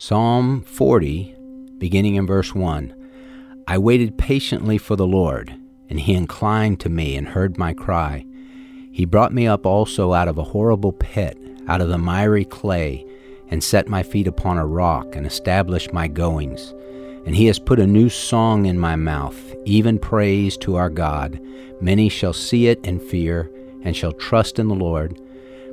Psalm 40, beginning in verse 1. I waited patiently for the Lord, and he inclined to me and heard my cry. He brought me up also out of a horrible pit, out of the miry clay, and set my feet upon a rock, and established my goings. And he has put a new song in my mouth, even praise to our God. Many shall see it and fear, and shall trust in the Lord.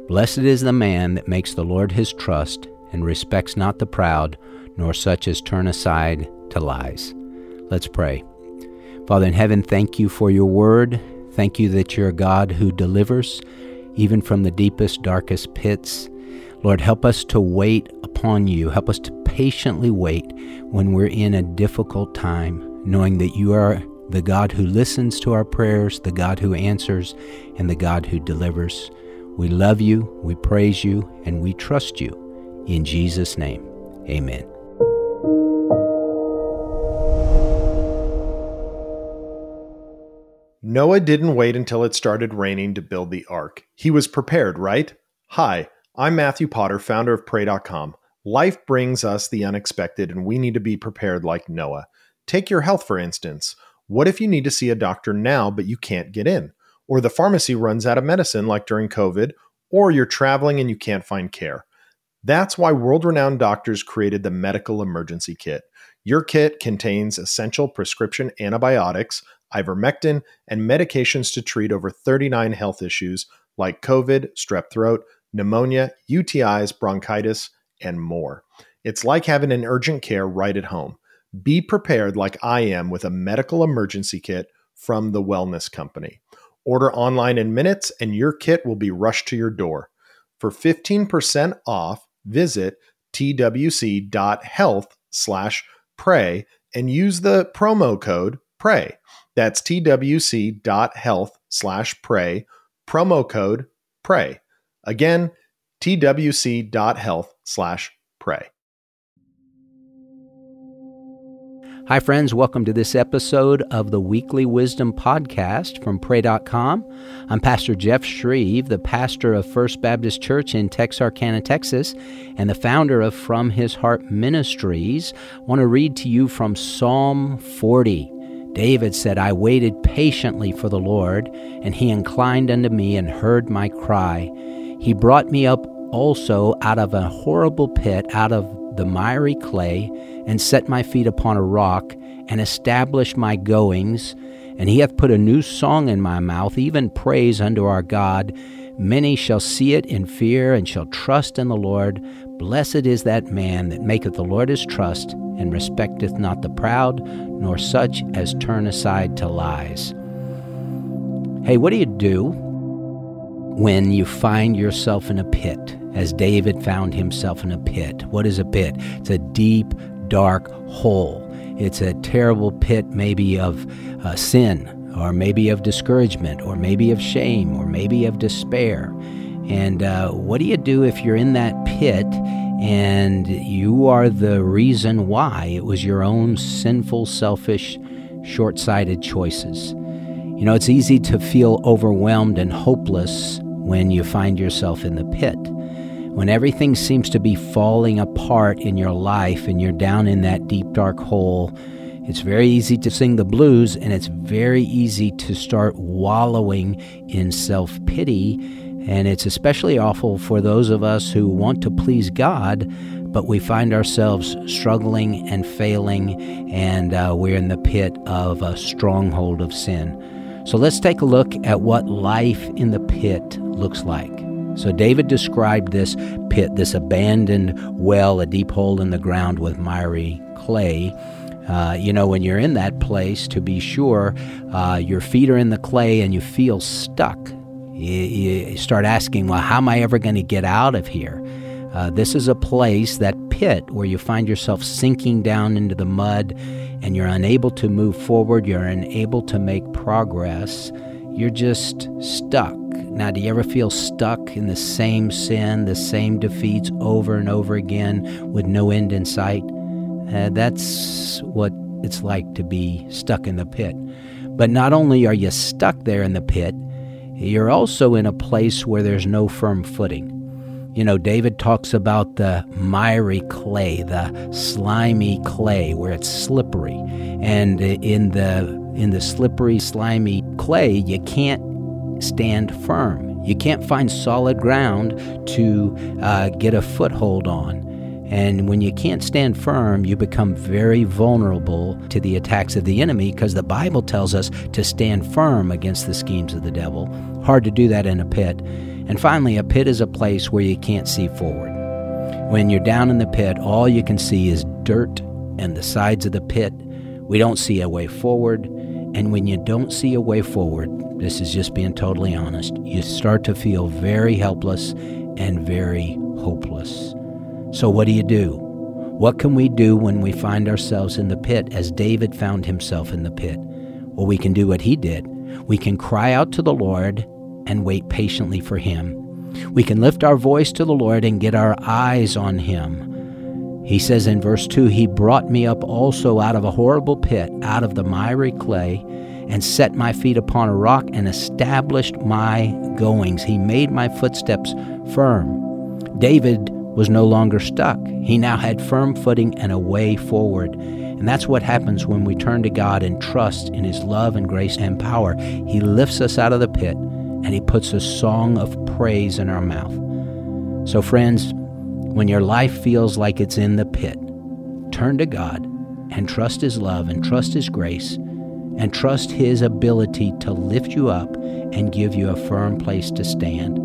Blessed is the man that makes the Lord his trust and respects not the proud, nor such as turn aside to lies. Let's pray. Father in heaven, thank you for your word. Thank you that you're a God who delivers, even from the deepest, darkest pits. Lord, help us to wait upon you. Help us to patiently wait when we're in a difficult time, knowing that you are the God who listens to our prayers, the God who answers, and the God who delivers. We love you, we praise you, and we trust you. In Jesus' name, amen. Noah didn't wait until it started raining to build the ark. He was prepared, right? Hi, I'm Matthew Potter, founder of Pray.com. Life brings us the unexpected, and we need to be prepared like Noah. Take your health, for instance. What if you need to see a doctor now, but you can't get in? Or the pharmacy runs out of medicine, like during COVID, or you're traveling and you can't find care? That's why world renowned doctors created the Medical Emergency Kit. Your kit contains essential prescription antibiotics, ivermectin, and medications to treat over 39 health issues like COVID, strep throat, pneumonia, UTIs, bronchitis, and more. It's like having an urgent care right at home. Be prepared like I am with a medical emergency kit from the Wellness Company. Order online in minutes and your kit will be rushed to your door. For 15% off, visit twc.health slash pray and use the promo code pray. That's twc.health slash pray, promo code pray. Again, twc.health slash pray. Hi, friends. Welcome to this episode of the Weekly Wisdom Podcast from Pray.com. I'm Pastor Jeff Schreve, the pastor of First Baptist Church in Texarkana, Texas, and the founder of From His Heart Ministries. I want to read to you from Psalm 40. David said, I waited patiently for the Lord, and he inclined unto me and heard my cry. He brought me up also out of a horrible pit, out of the miry clay, and set my feet upon a rock, and established my goings. And he hath put a new song in my mouth, even praise unto our God. Many shall see it in fear, and shall trust in the Lord. Blessed is that man that maketh the Lord his trust, and respecteth not the proud, nor such as turn aside to lies. Hey, what do you do when you find yourself in a pit? as David found himself in a pit. What is a pit? It's a deep, dark hole. It's a terrible pit, maybe of uh, sin, or maybe of discouragement, or maybe of shame, or maybe of despair. And uh, what do you do if you're in that pit and you are the reason why? It was your own sinful, selfish, short sighted choices. You know, it's easy to feel overwhelmed and hopeless when you find yourself in the pit when everything seems to be falling apart in your life and you're down in that deep, dark hole, it's very easy to sing the blues and it's very easy to start wallowing in self pity. And it's especially awful for those of us who want to please God, but we find ourselves struggling and failing, and uh, we're in the pit of a stronghold of sin. So let's take a look at what life in the pit looks like. So David described this pit, this abandoned well, a deep hole in the ground with miry clay. Uh, you know, when you're in that place, to be sure, uh, your feet are in the clay and you feel stuck. You, you start asking, well, how am I ever going to get out of here? Uh, this is a place, that pit, where you find yourself sinking down into the mud and you're unable to move forward, you're unable to make progress, you're just stuck. Now, do you ever feel stuck in the same sin, the same defeats over and over again with no end in sight? Uh, that's what it's like to be stuck in the pit. But not only are you stuck there in the pit, you're also in a place where there's no firm footing. You know, David talks about the miry clay, the slimy clay, where it's slippery. And in the in the slippery, slimy clay, you can't stand firm. You can't find solid ground to uh, get a foothold on. And when you can't stand firm, you become very vulnerable to the attacks of the enemy because the Bible tells us to stand firm against the schemes of the devil. Hard to do that in a pit. And finally, a pit is a place where you can't see forward. When you're down in the pit, all you can see is dirt and the sides of the pit. We don't see a way forward. And when you don't see a way forward, this is just being totally honest, you start to feel very helpless and very hopeless. So, what do you do? What can we do when we find ourselves in the pit as David found himself in the pit? Well, we can do what he did. We can cry out to the Lord and wait patiently for Him. We can lift our voice to the Lord and get our eyes on Him. He says in verse 2 He brought me up also out of a horrible pit, out of the miry clay, and set my feet upon a rock and established my goings. He made my footsteps firm. David was no longer stuck. He now had firm footing and a way forward. And that's what happens when we turn to God and trust in His love and grace and power. He lifts us out of the pit and He puts a song of praise in our mouth. So, friends, when your life feels like it's in the pit, turn to God and trust His love and trust His grace and trust His ability to lift you up and give you a firm place to stand.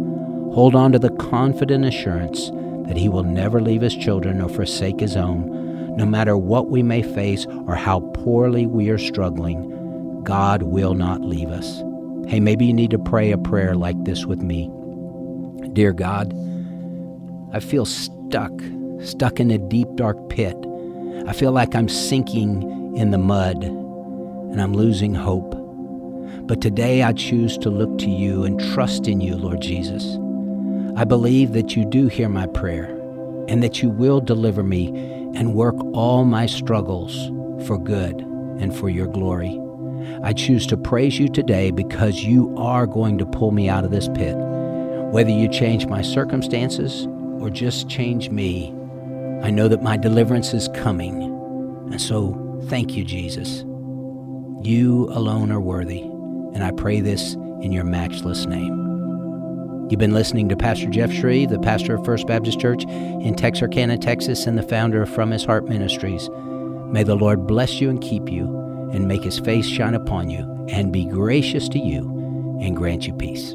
Hold on to the confident assurance that He will never leave His children or forsake His own. No matter what we may face or how poorly we are struggling, God will not leave us. Hey, maybe you need to pray a prayer like this with me. Dear God, I feel stuck, stuck in a deep, dark pit. I feel like I'm sinking in the mud and I'm losing hope. But today I choose to look to you and trust in you, Lord Jesus. I believe that you do hear my prayer and that you will deliver me and work all my struggles for good and for your glory. I choose to praise you today because you are going to pull me out of this pit. Whether you change my circumstances or just change me, I know that my deliverance is coming. And so, thank you, Jesus. You alone are worthy, and I pray this in your matchless name. You've been listening to Pastor Jeff Schreve, the pastor of First Baptist Church in Texarkana, Texas, and the founder of From His Heart Ministries. May the Lord bless you and keep you and make his face shine upon you, and be gracious to you, and grant you peace.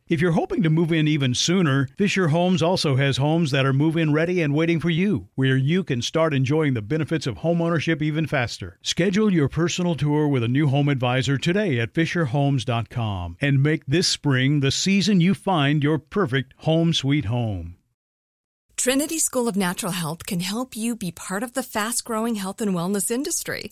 If you're hoping to move in even sooner, Fischer Homes also has homes that are move in ready and waiting for you, where you can start enjoying the benefits of homeownership even faster. Schedule your personal tour with a new home advisor today at FischerHomes.com and make this spring the season you find your perfect home sweet home. Trinity School of Natural Health can help you be part of the fast growing health and wellness industry.